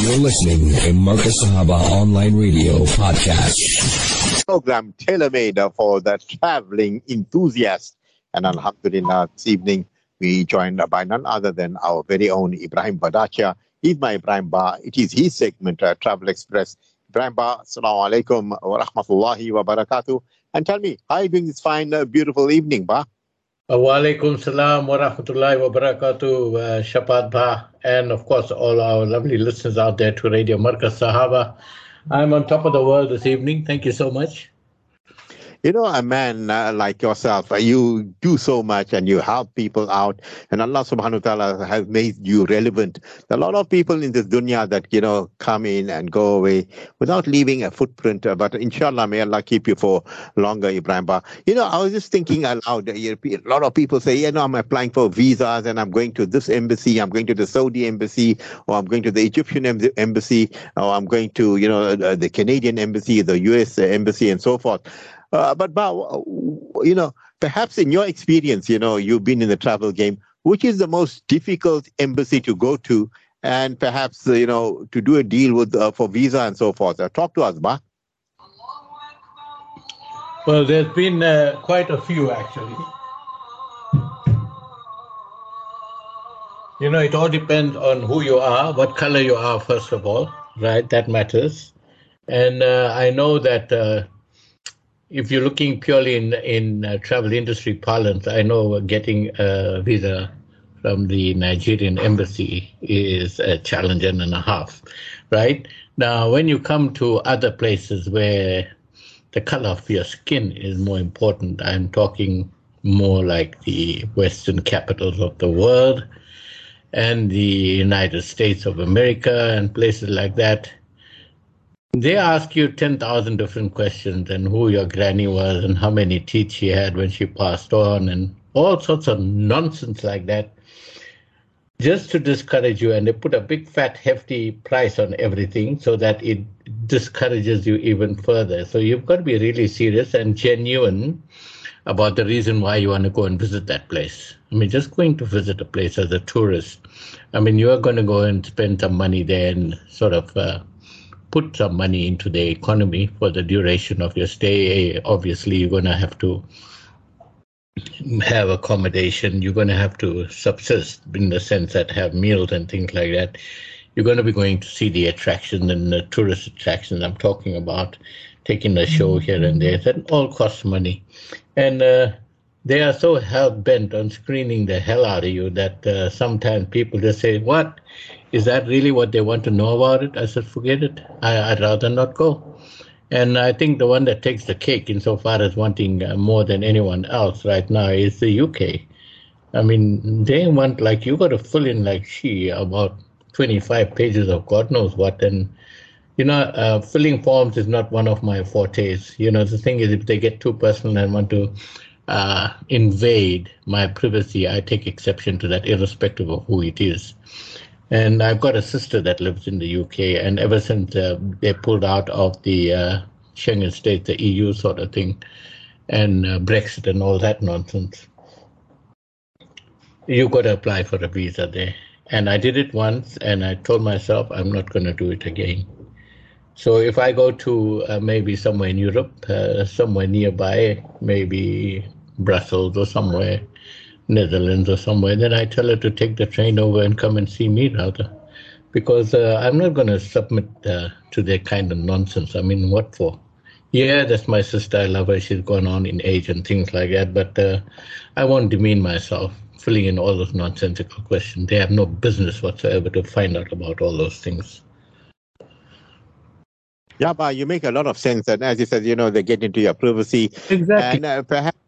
You're listening to Markaz Sahaba Online Radio Podcast. Program tailor-made for the traveling enthusiast. And Alhamdulillah, this evening we joined by none other than our very own Ebrahim Vadachia. He's my Ebrahim Ba. It is his segment, uh, Travel Express. Ebrahim Ba, assalamu alaikum wa rahmatullahi wa barakatuh. And tell me, how are you doing this fine, uh, beautiful evening, Ba? Wa alaikum salam wa rahmatullahi wa barakatuh, uh, and of course, all our lovely listeners out there to Radio Markaz Sahaba. I'm on top of the world this evening. Thank you so much. You know, a man uh, like yourself, uh, you do so much and you help people out, and Allah subhanahu wa ta'ala has made you relevant. A lot of people in this dunya that, you know, come in and go away without leaving a footprint. Uh, but inshallah, may Allah keep you for longer, Ebrahim. Ba. You know, I was just thinking aloud. A lot of people say, you know, I'm applying for visas and I'm going to this embassy, I'm going to the Saudi embassy, or I'm going to the Egyptian embassy, or I'm going to, you know, the Canadian embassy, the US embassy, and so forth. Uh, but, but, you know, perhaps in your experience, you know, you've been in the travel game, which is the most difficult embassy to go to and perhaps, uh, you know, to do a deal with uh, for visa and so forth? Uh, talk to us, Ba. Well, there's been uh, quite a few actually. You know, it all depends on who you are, what color you are, first of all, right? That matters. And uh, I know that uh, if you're looking purely in in uh, travel industry parlance, I know getting a visa from the Nigerian embassy is a challenge and a half, right? Now, when you come to other places where the color of your skin is more important, I'm talking more like the Western capitals of the world and the United States of America and places like that they ask you 10,000 different questions and who your granny was and how many teeth she had when she passed on and all sorts of nonsense like that just to discourage you. And they put a big, fat, hefty price on everything so that it discourages you even further. So you've got to be really serious and genuine about the reason why you want to go and visit that place. I mean, just going to visit a place as a tourist, I mean, you are going to go and spend some money there and sort of. Uh, put some money into the economy for the duration of your stay. Obviously, you're going to have to have accommodation. You're going to have to subsist in the sense that have meals and things like that. You're going to be going to see the attractions and the tourist attractions I'm talking about, taking a show here and there. That all costs money. And uh, they are so hell bent on screening the hell out of you that uh, sometimes people just say, What? Is that really what they want to know about it? I said, forget it. I, would rather not go. And I think the one that takes the cake insofar as wanting uh, more than anyone else right now is the UK. I mean, they want, like, you got to fill in, like she, about 25 pages of God knows what. And, you know, uh, filling forms is not one of my fortes. You know, the thing is, if they get too personal and want to uh, invade my privacy, I take exception to that, irrespective of who it is. And I've got a sister that lives in the UK, and ever since uh, they pulled out of the uh, Schengen state, the EU sort of thing, and uh, Brexit and all that nonsense, you've got to apply for a visa there. And I did it once, and I told myself I'm not going to do it again. So if I go to uh, maybe somewhere in Europe, uh, somewhere nearby, maybe Brussels or somewhere, Netherlands or somewhere, then I tell her to take the train over and come and see me rather. Because uh, I'm not going to submit uh, to their kind of nonsense. I mean, what for? Yeah, that's my sister. I love her. She's gone on in age and things like that. But uh, I won't demean myself filling in all those nonsensical questions. They have no business whatsoever to find out about all those things. Yeah, but you make a lot of sense. And as you said, you know, they get into your privacy. Exactly. And uh, perhaps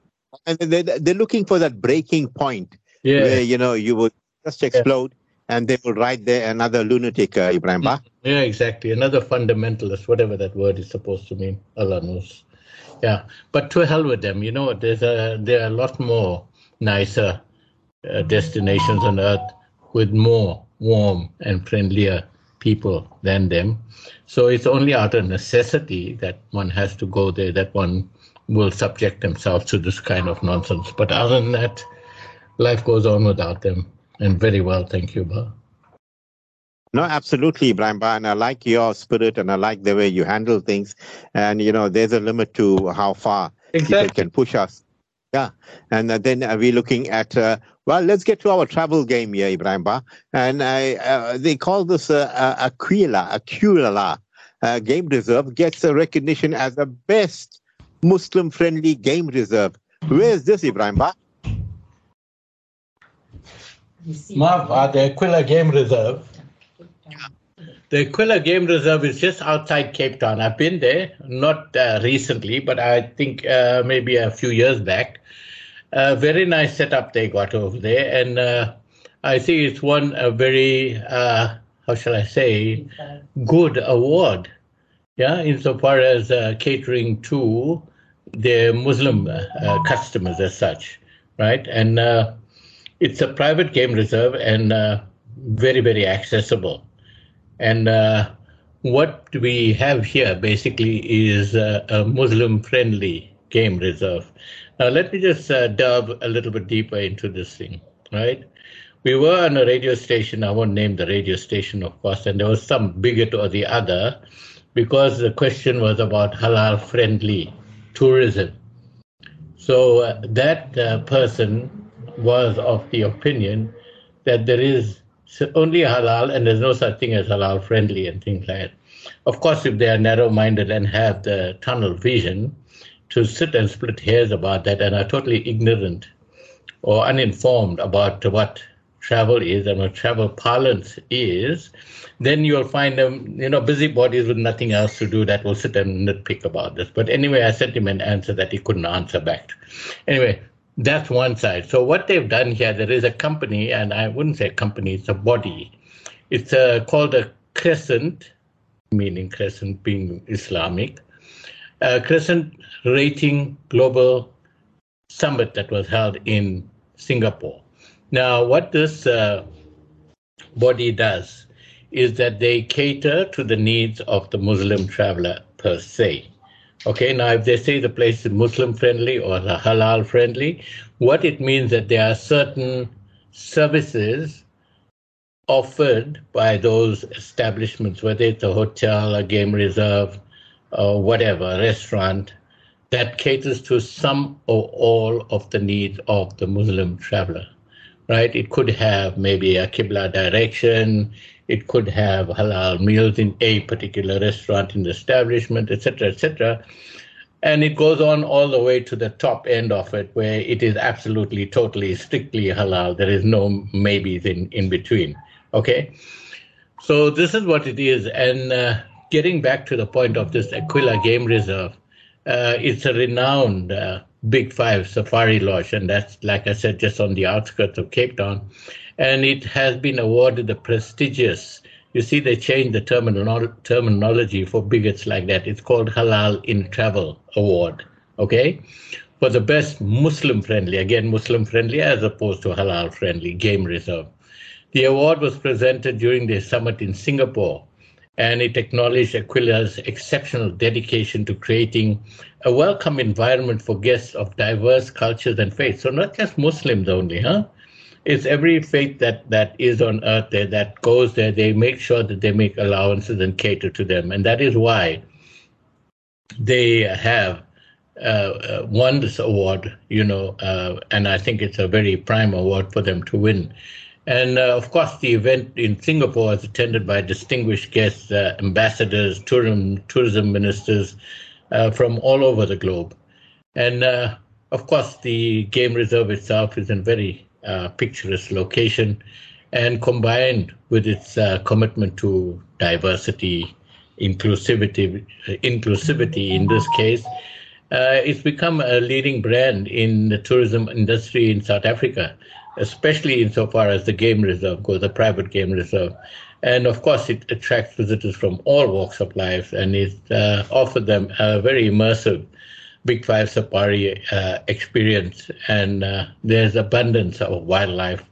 and they're, they're looking for that breaking point yeah. where you know you would just explode yeah. and they will write there another lunatic uh, ebrahim ba? yeah exactly. Another fundamentalist whatever that word is supposed to mean. Allah knows. Yeah. But to hell with them. You know there's a there are a lot more nicer uh, destinations on earth with more warm and friendlier people than them. So it's only out of necessity that one has to go there that one will subject themselves to this kind of nonsense. But other than that, life goes on without them. And very well, thank you, Ba. No, absolutely, Ebrahim. And I like your spirit and I like the way you handle things. And, you know, there's a limit to how far exactly. people can push us. Yeah. And then we're looking at, uh, well, let's get to our travel game here, Ebrahim Ba. And I, uh, they call this uh, uh Aquila, Aquila uh, Game Reserve, gets a recognition as the best Muslim friendly game reserve. Where is this, Ebrahim Ba? Marva, the Aquila Game Reserve the Aquila Game Reserve is just outside Cape Town. I've been there, not uh, recently, but I think uh, maybe a few years back. Uh, very nice setup they got over there, and uh, I think it's won a very, uh, how shall I say, good award. Yeah, insofar as uh, catering to their Muslim customers as such, right? And it's a private game reserve and very, very accessible. And uh, what we have here basically is uh, a Muslim friendly game reserve. Now, let me just uh, delve a little bit deeper into this thing, right? We were on a radio station, I won't name the radio station, of course, and there was some bigot or the other because the question was about halal friendly tourism. So uh, that uh, person was of the opinion that there is only halal, and there's no such thing as halal friendly and things like that. Of course, if they are narrow minded and have the tunnel vision to sit and split hairs about that and are totally ignorant or uninformed about what travel is and what travel parlance is, then you'll find them, you know, busybodies with nothing else to do that will sit and nitpick about this. But anyway, I sent him an answer that he couldn't answer back. Anyway, that's one side. So what they've done here, there is a company, and I wouldn't say company, it's a body. It's uh, called a Crescent, meaning Crescent being Islamic, Crescent Rating Global Summit that was held in Singapore. Now, what this uh, body does is that they cater to the needs of the Muslim traveler per se. Okay, now if they say the place is Muslim friendly or halal friendly, what it means that there are certain services offered by those establishments, whether it's a hotel, a game reserve, or whatever, restaurant, that caters to some or all of the needs of the Muslim traveler, right? It could have maybe a Qibla direction, it could have halal meals in a particular restaurant in the establishment, etc., etc. And it goes on all the way to the top end of it, where it is absolutely, totally, strictly halal. There is no maybes in, in between. Okay? So this is what it is. And uh, getting back to the point of this Aquila Game Reserve, uh, it's a renowned uh, Big Five safari lodge, and that's, like I said, just on the outskirts of Cape Town and it has been awarded the prestigious. You see, they changed the terminolo- terminology for bigots like that. It's called Halal in Travel Award. Okay, for the best Muslim friendly, again Muslim friendly as opposed to halal friendly game reserve. The award was presented during the summit in Singapore, and it acknowledged Aquila's exceptional dedication to creating a welcome environment for guests of diverse cultures and faiths. So not just Muslims only, huh? it's every faith that that is on earth there that goes there. They make sure that they make allowances and cater to them, and that is why they have uh, uh, won this award. You know, uh, and I think it's a very prime award for them to win. And uh, of course, the event in Singapore was attended by distinguished guests, uh, ambassadors, tourism tourism ministers uh, from all over the globe, and of course, the game reserve itself is in very uh, picturesque location, and combined with its uh, commitment to diversity, inclusivity, inclusivity in this case, uh, it's become a leading brand in the tourism industry in South Africa, especially insofar as the game reserve goes, the private game reserve. And of course, it attracts visitors from all walks of life and it uh, offers them a very immersive Big Five safari uh, experience, and uh, there's abundance of wildlife,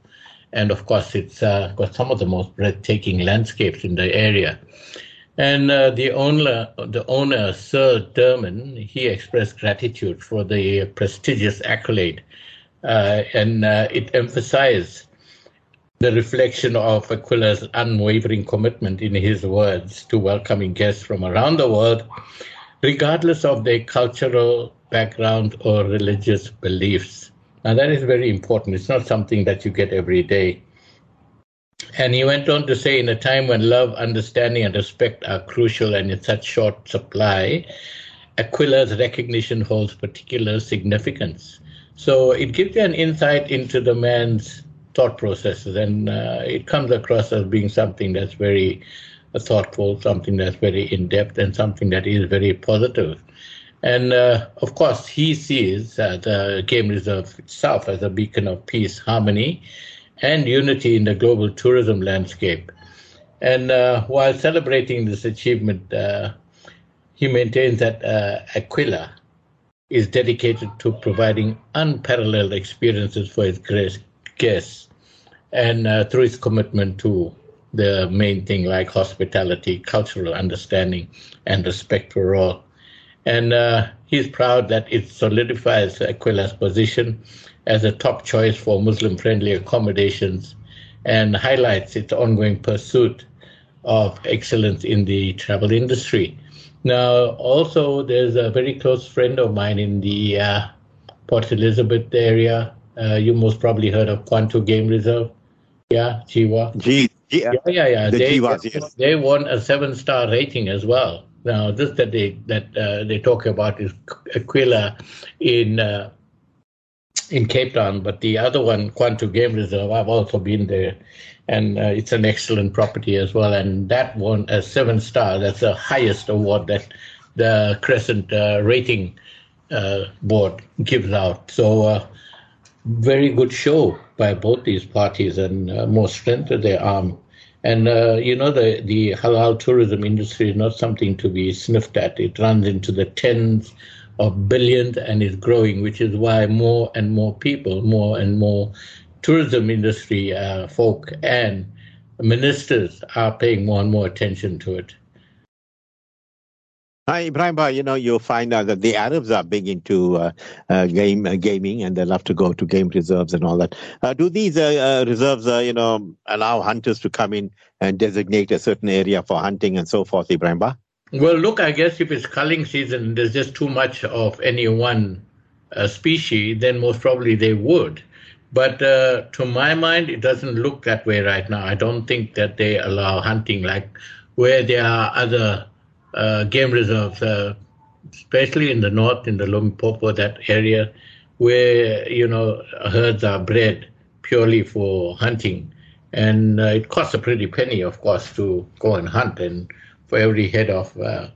and of course, it's uh, got some of the most breathtaking landscapes in the area. And uh, the owner, the owner, Searl Derman, he expressed gratitude for the prestigious accolade, uh, and uh, it emphasized the reflection of Aquila's unwavering commitment in his words to welcoming guests from around the world, regardless of their cultural background or religious beliefs. Now, that is very important. It's not something that you get every day. And he went on to say, in a time when love, understanding, and respect are crucial and in such short supply, Aquila's recognition holds particular significance. So it gives you an insight into the man's thought processes, and uh, it comes across as being something that's very uh, thoughtful, something that's very in depth, and something that is very positive. And uh, of course, he sees uh, the game reserve itself as a beacon of peace, harmony, and unity in the global tourism landscape. And uh, while celebrating this achievement, uh, he maintains that uh, Aquila is dedicated to providing unparalleled experiences for his guests and uh, through his commitment to the main thing like hospitality, cultural understanding, and respect for all. And uh, he's proud that it solidifies Aquila's position as a top choice for Muslim friendly accommodations and highlights its ongoing pursuit of excellence in the travel industry. Now, also, there's a very close friend of mine in the uh, Port Elizabeth area. Uh, you most probably heard of Kwantu Game Reserve. Yeah, Jiwa. G- yeah, yeah, yeah. The they, Jiwas, yes. they won a seven-star rating as well. Now, this that they that uh, they talk about is Aquila in uh, in Cape Town, but the other one, Kwantu Game Reserve, I've also been there, and uh, it's an excellent property as well. And that won a seven star. That's the highest award that the Crescent uh, rating uh, board gives out. So, uh, very good show by both these parties, and uh, more strength to their arm. And uh, you know the the halal tourism industry is not something to be sniffed at. It runs into the tens of billions and is growing, which is why more and more people, more and more tourism industry uh, folk and ministers are paying more and more attention to it. Hi, Ebrahim, you know, you'll find out that the Arabs are big into uh, uh, game uh, gaming and they love to go to game reserves and all that. Uh, do these uh, uh, reserves, you know, allow hunters to come in and designate a certain area for hunting and so forth, Ebrahim? Well, look, I guess if it's culling season, there's just too much of any one uh, species, then most probably they would. But uh, to my mind, it doesn't look that way right now. I don't think that they allow hunting like where there are other uh, game reserves, uh, especially in the north, in the Limpopo, that area, where you know herds are bred purely for hunting, and uh, it costs a pretty penny, of course, to go and hunt and for every head of uh,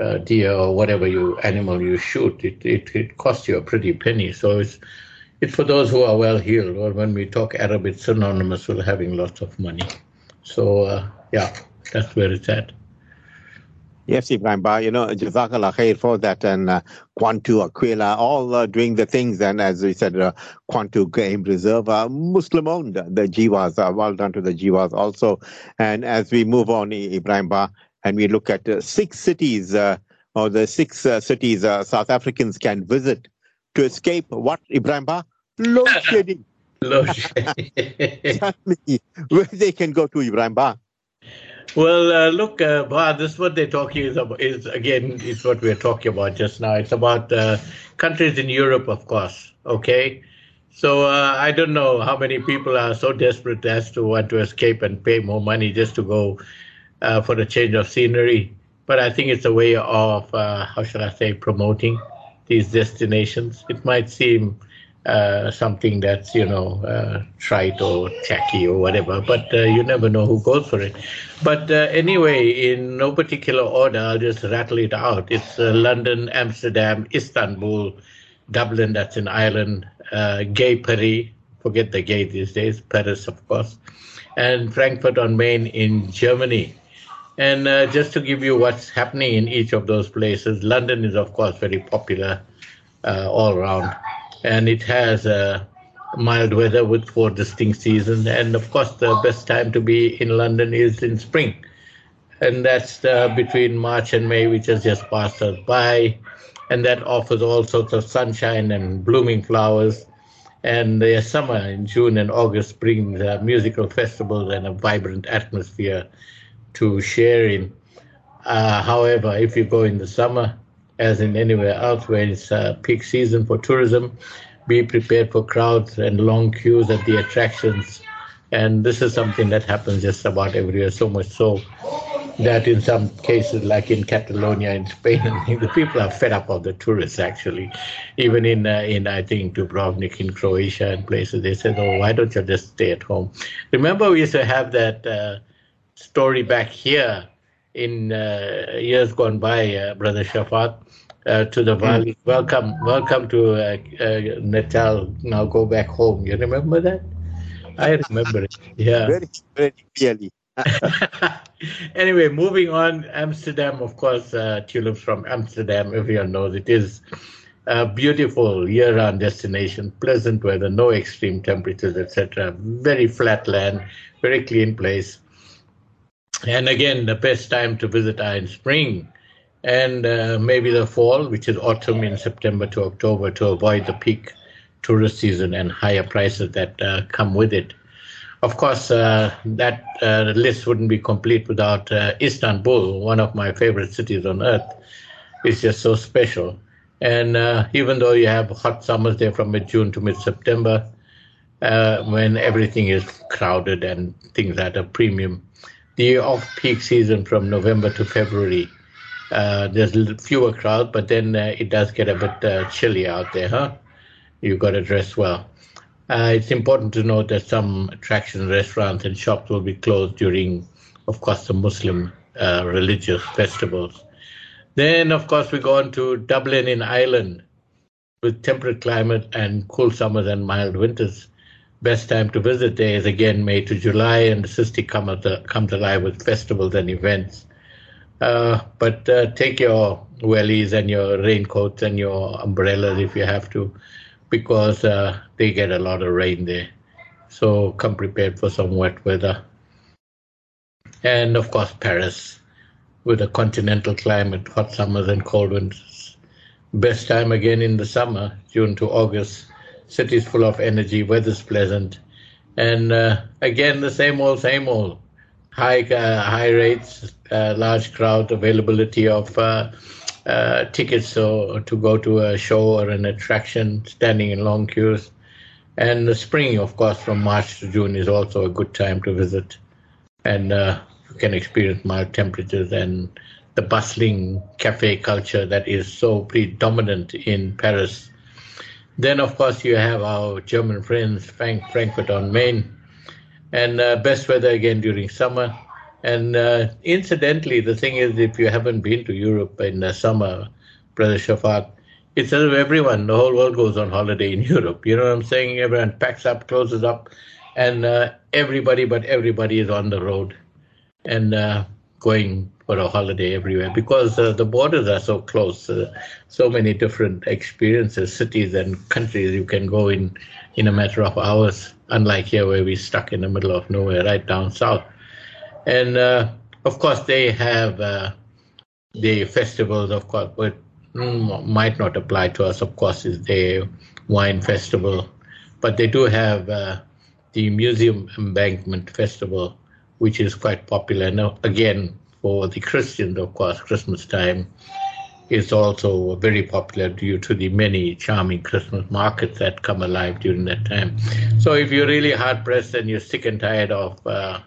uh, deer or whatever you animal you shoot, it, it, it costs you a pretty penny. So it's it's for those who are well heeled, or when we talk Arab, it's synonymous with having lots of money. So uh, yeah, that's where it's at. Yes, Ebrahim Ba, you know, Jazakallah khair for that and uh, Kwantu Aquila, all uh, doing the things. And as we said, uh, Kwantu Game Reserve, uh, Muslim owned, the Jiwas, well done to the Jiwas also. And as we move on, Ebrahim Ba, and we look at uh, six cities uh, or the six uh, cities South Africans can visit to escape what, Ebrahim Ba? Load shedding. Load shedding. Where they can go to, Ebrahim Ba. Well, uh, look, uh, bah, this is what they're talking is about. Is again, is what we're talking about just now. It's about uh, countries in Europe, of course. Okay, so uh, I don't know how many people are so desperate as to want to escape and pay more money just to go uh, for the change of scenery. But I think it's a way of, uh, how should I say, promoting these destinations. It might seem uh, something that's, you know, uh, trite or tacky or whatever, but uh, you never know who goes for it. But uh, anyway, in no particular order, I'll just rattle it out. It's London, Amsterdam, Istanbul, Dublin, that's in Ireland, Gay Paris, forget the gay these days, Paris, of course, and Frankfurt on Main in Germany. And uh, just to give you what's happening in each of those places, London is, of course, very popular uh, all around. And it has uh, mild weather with four distinct seasons. And of course, the best time to be in London is in spring. And that's uh, between March and May, which has just passed us by. And that offers all sorts of sunshine and blooming flowers. And the summer in June and August brings uh, musical festivals and a vibrant atmosphere to share in. Uh, however, if you go in the summer, as in anywhere else where it's uh, peak season for tourism, be prepared for crowds and long queues at the attractions. And this is something that happens just about everywhere, so much so that in some cases, like in Catalonia in Spain, the people are fed up of the tourists. Actually, even in uh, in I think Dubrovnik in Croatia and places, they said, "Oh, why don't you just stay at home?" Remember, we used to have that uh, story back here in uh, years gone by, uh, Brother Shaafat. Uh, to the valley, mm. welcome, welcome to uh, Natal. Now go back home. You remember that? I remember it. Yeah, very, very clearly. anyway, moving on, Amsterdam, of course, uh, tulips from Amsterdam, everyone knows it is a beautiful year-round destination, pleasant weather, no extreme temperatures, etc. Very flat land, very clean place. And again, the best time to visit are in spring and uh, maybe the fall, which is autumn in September to October, to avoid the peak tourist season and higher prices that uh, come with it. Of course, uh, that uh, list wouldn't be complete without uh, Istanbul, one of my favorite cities on earth. It's just so special. And uh, even though you have hot summers there from mid June to mid September, uh, when everything is crowded and things at a premium, the off peak season from November to February, uh, there's fewer crowds, but then it does get a bit chilly out there, huh? You've got to dress well. Uh, it's important to note that some attractions, restaurants, and shops will be closed during, of course, the Muslim uh, religious festivals. Then, of course, we go on to Dublin in Ireland with temperate climate and cool summers and mild winters. Best time to visit there is again May to July, and the city comes, comes alive with festivals and events. Uh, but uh, take your wellies and your raincoats and your umbrellas if you have to because uh, they get a lot of rain there. So come prepared for some wet weather. And of course, Paris with a continental climate, hot summers and cold winters. Best time again in the summer, June to August. Cities full of energy, weather's pleasant. And uh, again, the same old, same old. High, uh, high rates, uh, large crowd, availability of uh, uh, tickets so, to go to a show or an attraction, standing in long queues. And the spring, of course, from March to June is also a good time to visit. And uh, you can experience mild temperatures and the bustling cafe culture that is so predominant in Paris. Then, of course, you have our German friends, Frank, Frankfurt on Main, and uh, best weather again during summer. And uh, incidentally, the thing is, if you haven't been to Europe in the summer, Brother Shaafat, it's as if everyone, the whole world goes on holiday in Europe. You know what I'm saying? Everyone packs up, closes up, and uh, everybody but everybody is on the road and uh, going for a holiday everywhere because uh, the borders are so close. Uh, so many different experiences, cities, and countries you can go in in a matter of hours, unlike here where we're stuck in the middle of nowhere, right down south. And uh, of course, they have uh, the festivals, of course, but might not apply to us. Of course, is the wine festival, but they do have uh, the museum embankment festival, which is quite popular. Now, again, for the Christians, of course, Christmas time is also very popular due to the many charming Christmas markets that come alive during that time. So, if you're really hard pressed and you're sick and tired of uh,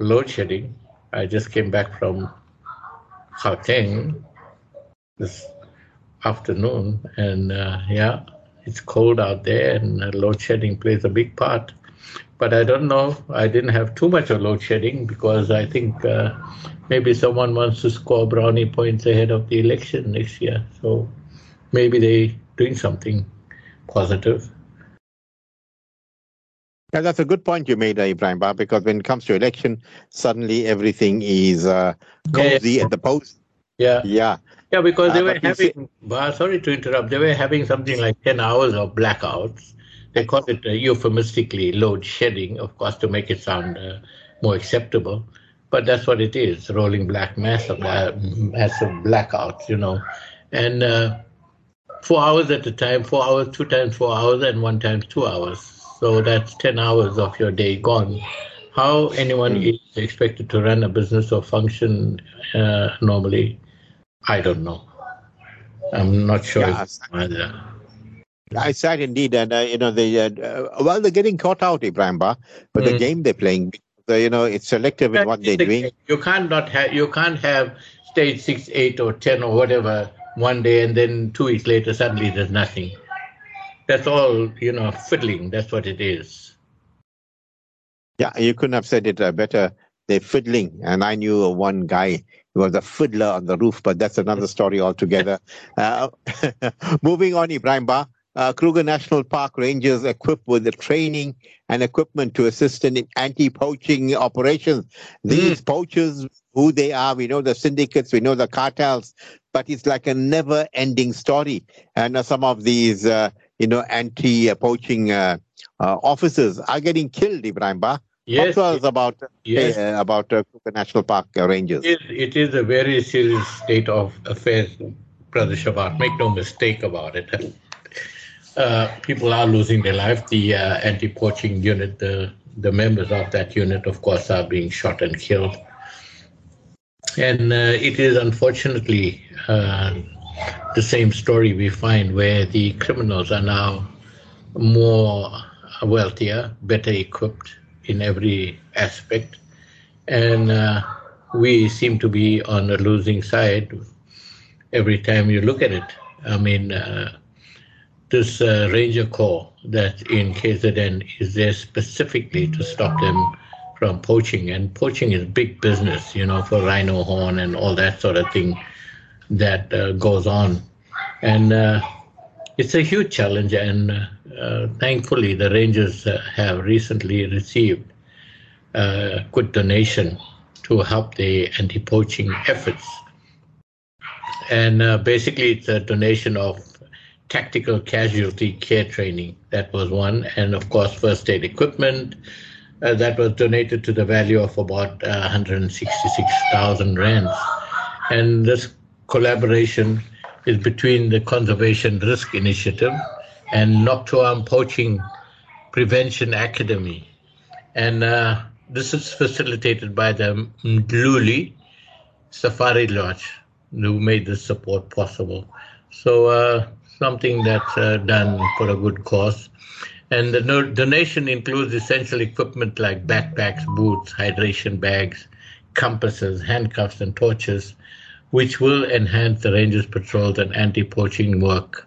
load shedding. I just came back from Gauteng this afternoon, and uh, yeah, it's cold out there, and uh, load shedding plays a big part. But I don't know. I didn't have too much of load shedding because I think uh, maybe someone wants to score brownie points ahead of the election next year. So maybe they're doing something positive. Yeah, that's a good point you made, uh, Ebrahim, because when it comes to election, suddenly everything is uh, cozy yeah, at the post. Yeah. Yeah. Yeah, because they uh, were having, well, sorry to interrupt, they were having something like 10 hours of blackouts. They call it uh, euphemistically load shedding, of course, to make it sound uh, more acceptable. But that's what it is rolling black mass of, uh, massive blackouts, you know. And four hours at a time, four hours, two times four hours, and one times two hours. So that's 10 hours of your day gone. How anyone mm. is expected to run a business or function uh, normally, I don't know. I'm not sure. Yeah, either. I said indeed, and uh, you know they uh, well they're getting caught out, Ebrahim Ba, but mm. the game they're playing, you know, it's selective in what they're doing. You can't not have you can't have stage six, eight, or ten or whatever one day, and then two weeks later suddenly there's nothing. That's all you know, fiddling. That's what it is. Yeah, you couldn't have said it uh, better. They're fiddling, and I knew one guy who was a fiddler on the roof, but that's another story altogether. uh, moving on, Ebrahim Ba uh, Kruger National Park rangers equipped with the training and equipment to assist in anti-poaching operations. These mm. poachers, who they are, we know the syndicates, we know the cartels, but it's like a never-ending story. And uh, some of these, uh, you know, anti-poaching uh, uh, officers are getting killed, Ebrahim Ba. Yes, Talk to us about yes. Uh, about Kruger National Park rangers. It is, it is a very serious state of affairs, Brother Shaafat. Make no mistake about it. Uh, people are losing their life. The uh, anti-poaching unit, the the members of that unit, of course, are being shot and killed. And uh, it is unfortunately uh, the same story we find where the criminals are now more wealthier, better equipped in every aspect, and uh, we seem to be on the losing side every time you look at it. I mean this uh, Ranger Corps that in KZN is there specifically to stop them from poaching. And poaching is big business, you know, for rhino horn and all that sort of thing that uh, goes on. And uh, it's a huge challenge. And uh, thankfully, the Rangers uh, have recently received a uh, good donation to help the anti poaching efforts. And basically, it's a donation of tactical casualty care training. That was one. And of course, first aid equipment. Uh, that was donated to the value of about uh, 166,000 rands. And this collaboration is between the Conservation Risk Initiative and Noctuarm Poaching Prevention Academy. And uh, this is facilitated by the Mdluli Safari Lodge, who made this support possible. So uh, something that's uh, done for a good cause. And the donation includes essential equipment like backpacks, boots, hydration bags, compasses, handcuffs, and torches, which will enhance the rangers' patrols and anti-poaching work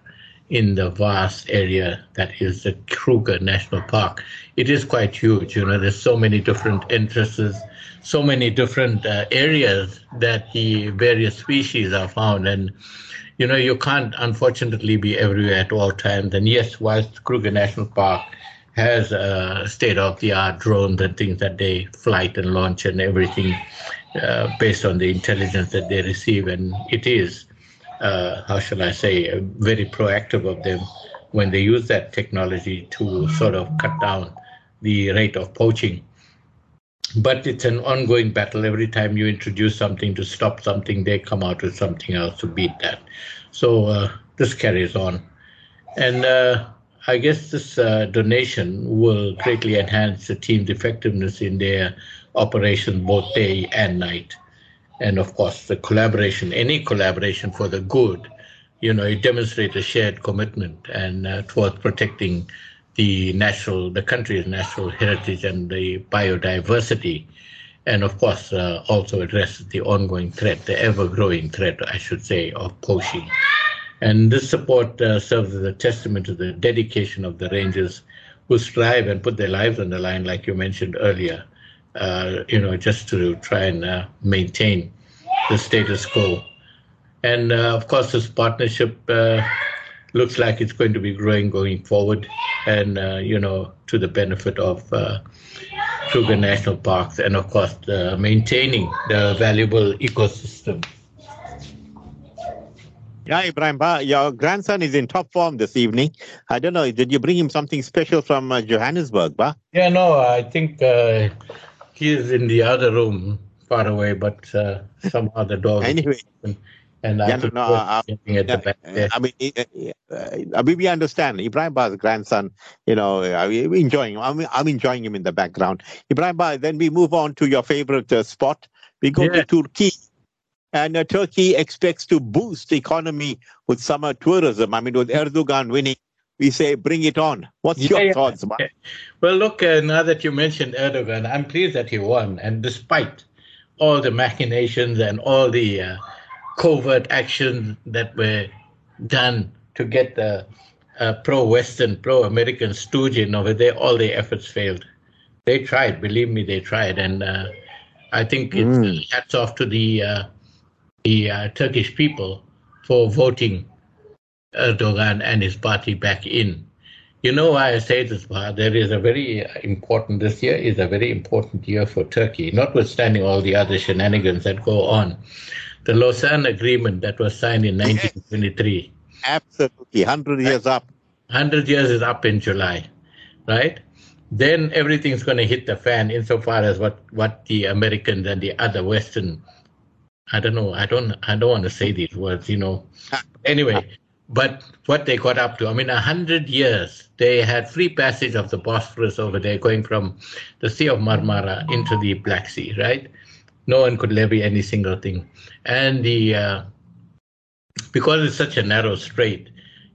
in the vast area that is the Kruger National Park. It is quite huge. You know, there's so many different interests, so many different uh, areas that the various species are found, and you know, you can't unfortunately be everywhere at all times. And yes, whilst Kruger National Park has a state of the art drones and things that they flight and launch and everything uh, based on the intelligence that they receive, and it is, uh, how shall I say, very proactive of them when they use that technology to sort of cut down the rate of poaching but it's an ongoing battle. Every time you introduce something to stop something, they come out with something else to beat that. So uh, this carries on. And uh, I guess this uh, donation will greatly enhance the team's effectiveness in their operation both day and night. And of course, the collaboration, any collaboration for the good, you know, it demonstrates a shared commitment and uh, towards protecting the natural, the country's natural heritage and the biodiversity, and of course uh, also address the ongoing threat, the ever-growing threat, I should say, of poaching. And this support uh, serves as a testament to the dedication of the rangers who strive and put their lives on the line, like you mentioned earlier, uh, you know, just to try and uh, maintain the status quo. And uh, of course, this partnership uh, looks like it's going to be growing going forward, and uh, you know to the benefit of uh, Kruger National Parks, and of course uh, maintaining the valuable ecosystem. Yeah, Ebrahim, your grandson is in top form this evening. I don't know, did you bring him something special from uh, Johannesburg, ba? Yeah, no, I think uh, he is in the other room, far away, but uh, somehow the dog. anyway, And Yeah, I no, no, uh, the back. I mean, uh, we, we understand Ebrahim Ba's grandson. You know, enjoying. Him. I'm, I'm enjoying him in the background. Ebrahim Ba. Then we move on to your favorite uh, spot. We go Yeah. to Turkey, and uh, Turkey expects to boost the economy with summer tourism. I mean, with Erdogan winning, we say bring it on. What's Yeah, your yeah. thoughts, man? Well, look, uh, now that you mentioned Erdogan, I'm pleased that he won. And despite all the machinations and all the uh, covert actions that were done to get the uh, pro Western, pro American stooge in over there, all their efforts failed. They tried, believe me, they tried. And uh, I think it's Mm. hats off to the, uh, the uh, Turkish people for voting Erdogan and his party back in. You know why I say this, Bah? There is a very important, this year is a very important year for Turkey, notwithstanding all the other shenanigans that go on. The Lausanne Agreement that was signed in 1923, Absolutely, hundred years up. 100 years is up in July, right? Then everything's going to hit the fan insofar as what, what the Americans and the other Western, I don't know, I don't, I don't want to say these words, you know. Ah. Anyway, but what they got up to, I mean, a hundred years, they had free passage of the Bosphorus over there, going from the Sea of Marmara into the Black Sea, right? No one could levy any single thing, and the uh, because it's such a narrow strait,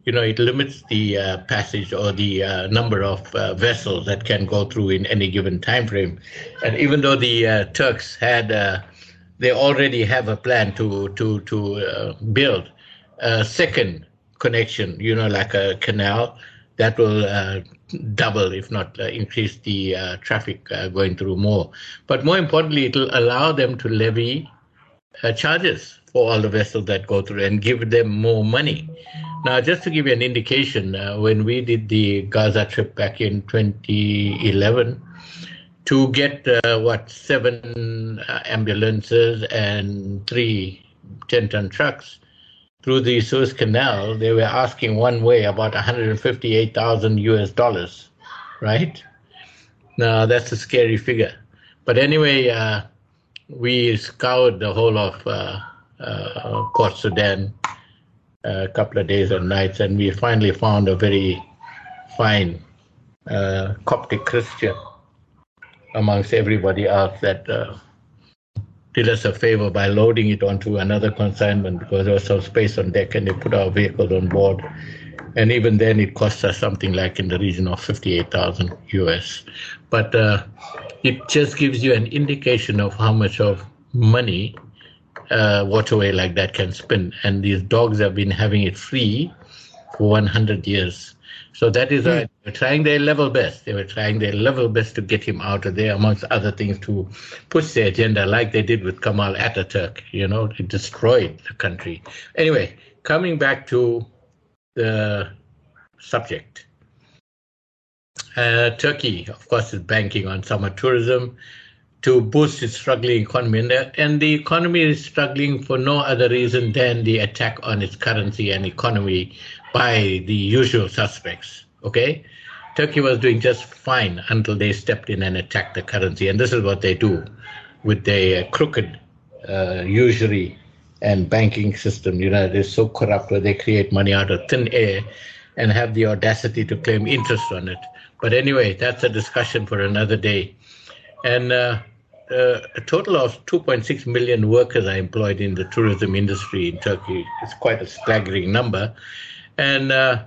you know, it limits the uh, passage or the uh, number of uh, vessels that can go through in any given time frame. And even though the uh, Turks had, uh, they already have a plan to to to build a second connection, you know, like a canal that will double, if not uh, increase the uh, traffic uh, going through more. But more importantly, it will allow them to levy uh, charges for all the vessels that go through and give them more money. Now, just to give you an indication, uh, when we did the Gaza trip back in 2011, to get uh, what seven ambulances and three 10 ton trucks through the Suez Canal, they were asking one way about 158,000 US dollars, right? Now, that's a scary figure. But anyway, uh, we scoured the whole of uh, uh, Sudan uh, a couple of days and nights, and we finally found a very fine uh, Coptic Christian amongst everybody else that uh, did us a favor by loading it onto another consignment because there was some space on deck and they put our vehicles on board. And even then, it cost us something like in the region of 58,000 US. But uh, it just gives you an indication of how much of money uh, waterway like that can spend. And these dogs have been having it free for 100 years. So that is why they were trying their level best. They were trying their level best to get him out of there, amongst other things, to push their agenda like they did with Kemal Ataturk. You know, it destroyed the country. Anyway, coming back to the subject. Uh, Turkey, of course, is banking on summer tourism to boost its struggling economy. And the, and the economy is struggling for no other reason than the attack on its currency and economy by the usual suspects. Okay? Turkey was doing just fine until they stepped in and attacked the currency. And this is what they do with their crooked uh, usury and banking system. You know, is so corrupt where they create money out of thin air and have the audacity to claim interest on it. But anyway, that's a discussion for another day. And uh, uh, a total of 2.6 million workers are employed in the tourism industry in Turkey. It's quite a staggering number. And uh,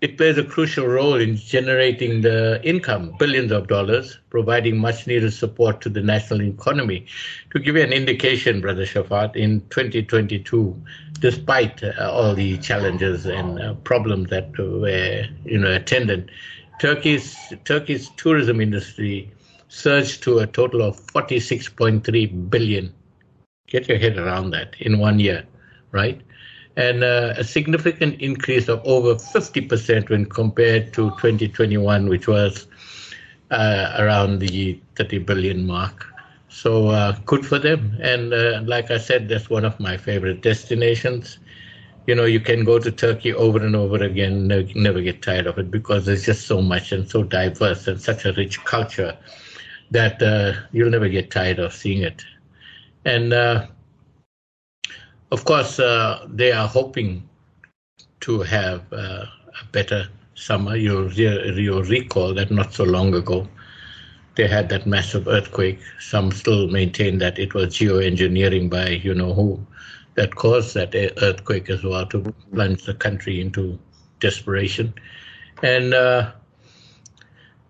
it plays a crucial role in generating the income, billions of dollars, providing much needed support to the national economy. To give you an indication, Brother Shaafat, in 2022, despite uh, all the challenges and uh, problems that were you know, attendant, Turkey's, Turkey's tourism industry surged to a total of 46.3 billion. Get your head around that in one year, right? And uh, a significant increase of over 50% when compared to 2021, which was uh, around the 30 billion mark. So uh, good for them. And uh, like I said, that's one of my favorite destinations. You know, you can go to Turkey over and over again, never, never get tired of it because there's just so much and so diverse and such a rich culture that uh, you'll never get tired of seeing it. And uh, of course, uh, they are hoping to have uh, a better summer. You'll, you'll recall that not so long ago, they had that massive earthquake. Some still maintain that it was geoengineering by you know who that caused that earthquake as well to plunge the country into desperation. And uh,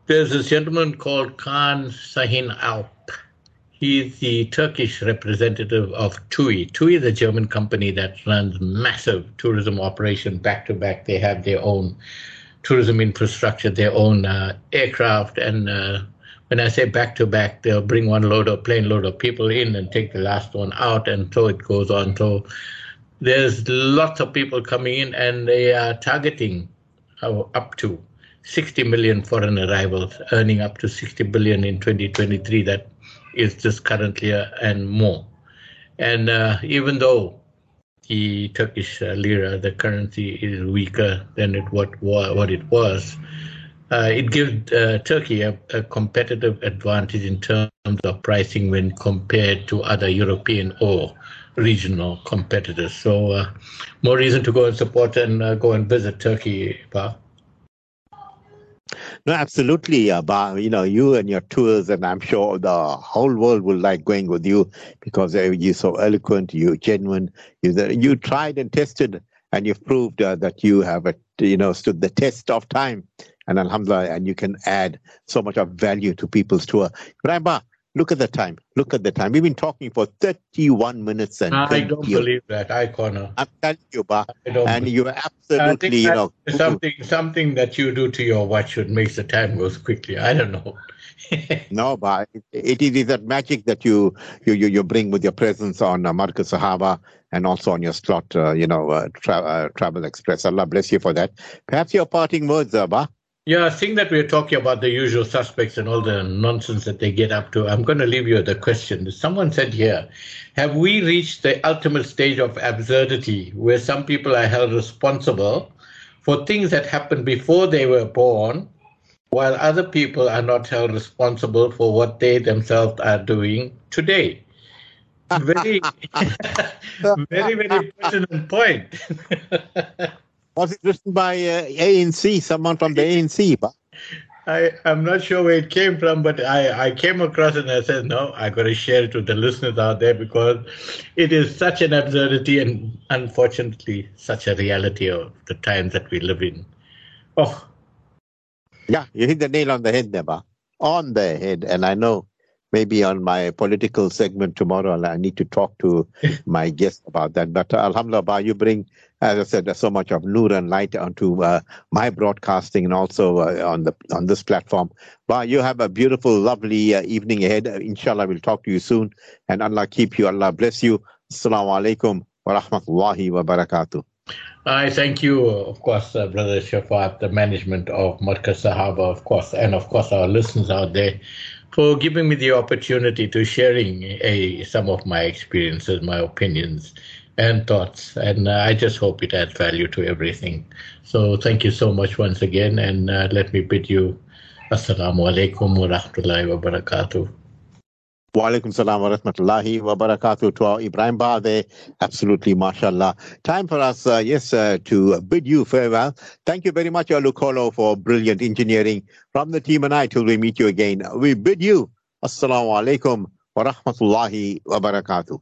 there's a gentleman called Khan Sahin Alp. He's the Turkish representative of TUI. TUI is a German company that runs massive tourism operation back to back. They have their own tourism infrastructure, their own uh, aircraft, and uh, when I say back to back, they'll bring one load of plane load of people in and take the last one out, and so it goes on. So there's lots of people coming in, and they are targeting uh, up to 60 million foreign arrivals, earning up to 60 billion in 2023. That is just currently and more. And uh, even though the Turkish uh, lira, the currency, is weaker than it what what it was uh, it gives uh, Turkey a, a, competitive advantage in terms of pricing when compared to other European or regional competitors. So, uh, more reason to go and support and uh, go and visit Turkey, Ba. No, absolutely, uh. You know, you and your tours, and I'm sure the whole world will like going with you because uh, you're so eloquent, you're genuine, you you tried and tested, and you've proved uh, that you have, a, you know, stood the test of time and alhamdulillah, and you can add so much of value to people's tour. Ebrahim look at the time. Look at the time. We've been talking for 31 minutes and I don't believe that, I Connor. I'm telling you, Ba. And you are absolutely, you know. Something something that you do to your watch should make the time goes quickly. I don't know. no, but it, it is that magic that you, you you you bring with your presence on uh, Markaz Sahaba and also on your slot, uh, you know, uh, tra- uh, Travel Express. Allah bless you for that. Perhaps your parting words, uh, Ba? Yeah, seeing that we're talking about the usual suspects and all the nonsense that they get up to, I'm going to leave you with a question. Someone said here, have we reached the ultimate stage of absurdity where some people are held responsible for things that happened before they were born, while other people are not held responsible for what they themselves are doing today? Very, very, very pertinent point. Was it written by uh, ANC, someone from the ANC? I, I'm not sure where it came from, but I, I came across it and I said, no, I got to share it with the listeners out there because it is such an absurdity and unfortunately such a reality of the times that we live in. Oh. Yeah, you hit the nail on the head there, On the head. And I know maybe on my political segment tomorrow, I need to talk to my guest about that. But uh, Alhamdulillah, you bring as I said, so much of nur and light onto uh, my broadcasting and also uh, on the on this platform. But you have a beautiful, lovely uh, evening ahead. Inshallah, we'll talk to you soon. And Allah keep you. Allah bless you. Assalamu alaikum wa rahmatullahi wa barakatuh. I thank you, of course, uh, Brother Shaafat, the management of Markaz Sahaba, of course, and of course our listeners out there, for giving me the opportunity to sharing a, some of my experiences, my opinions, and thoughts. And uh, I just hope it adds value to everything. So thank you so much once again. And uh, let me bid you Assalamu alaikum wa rahmatullahi wa barakatuh. Wa alaikum salam wa rahmatullahi wa barakatuh to our Ebrahim Ba there. Absolutely, mashallah. Time for us, uh, yes, uh, to bid you farewell. Thank you very much, Alukolo, for brilliant engineering. From the team and I, till we meet you again, we bid you Assalamu alaikum wa rahmatullahi wa barakatuh.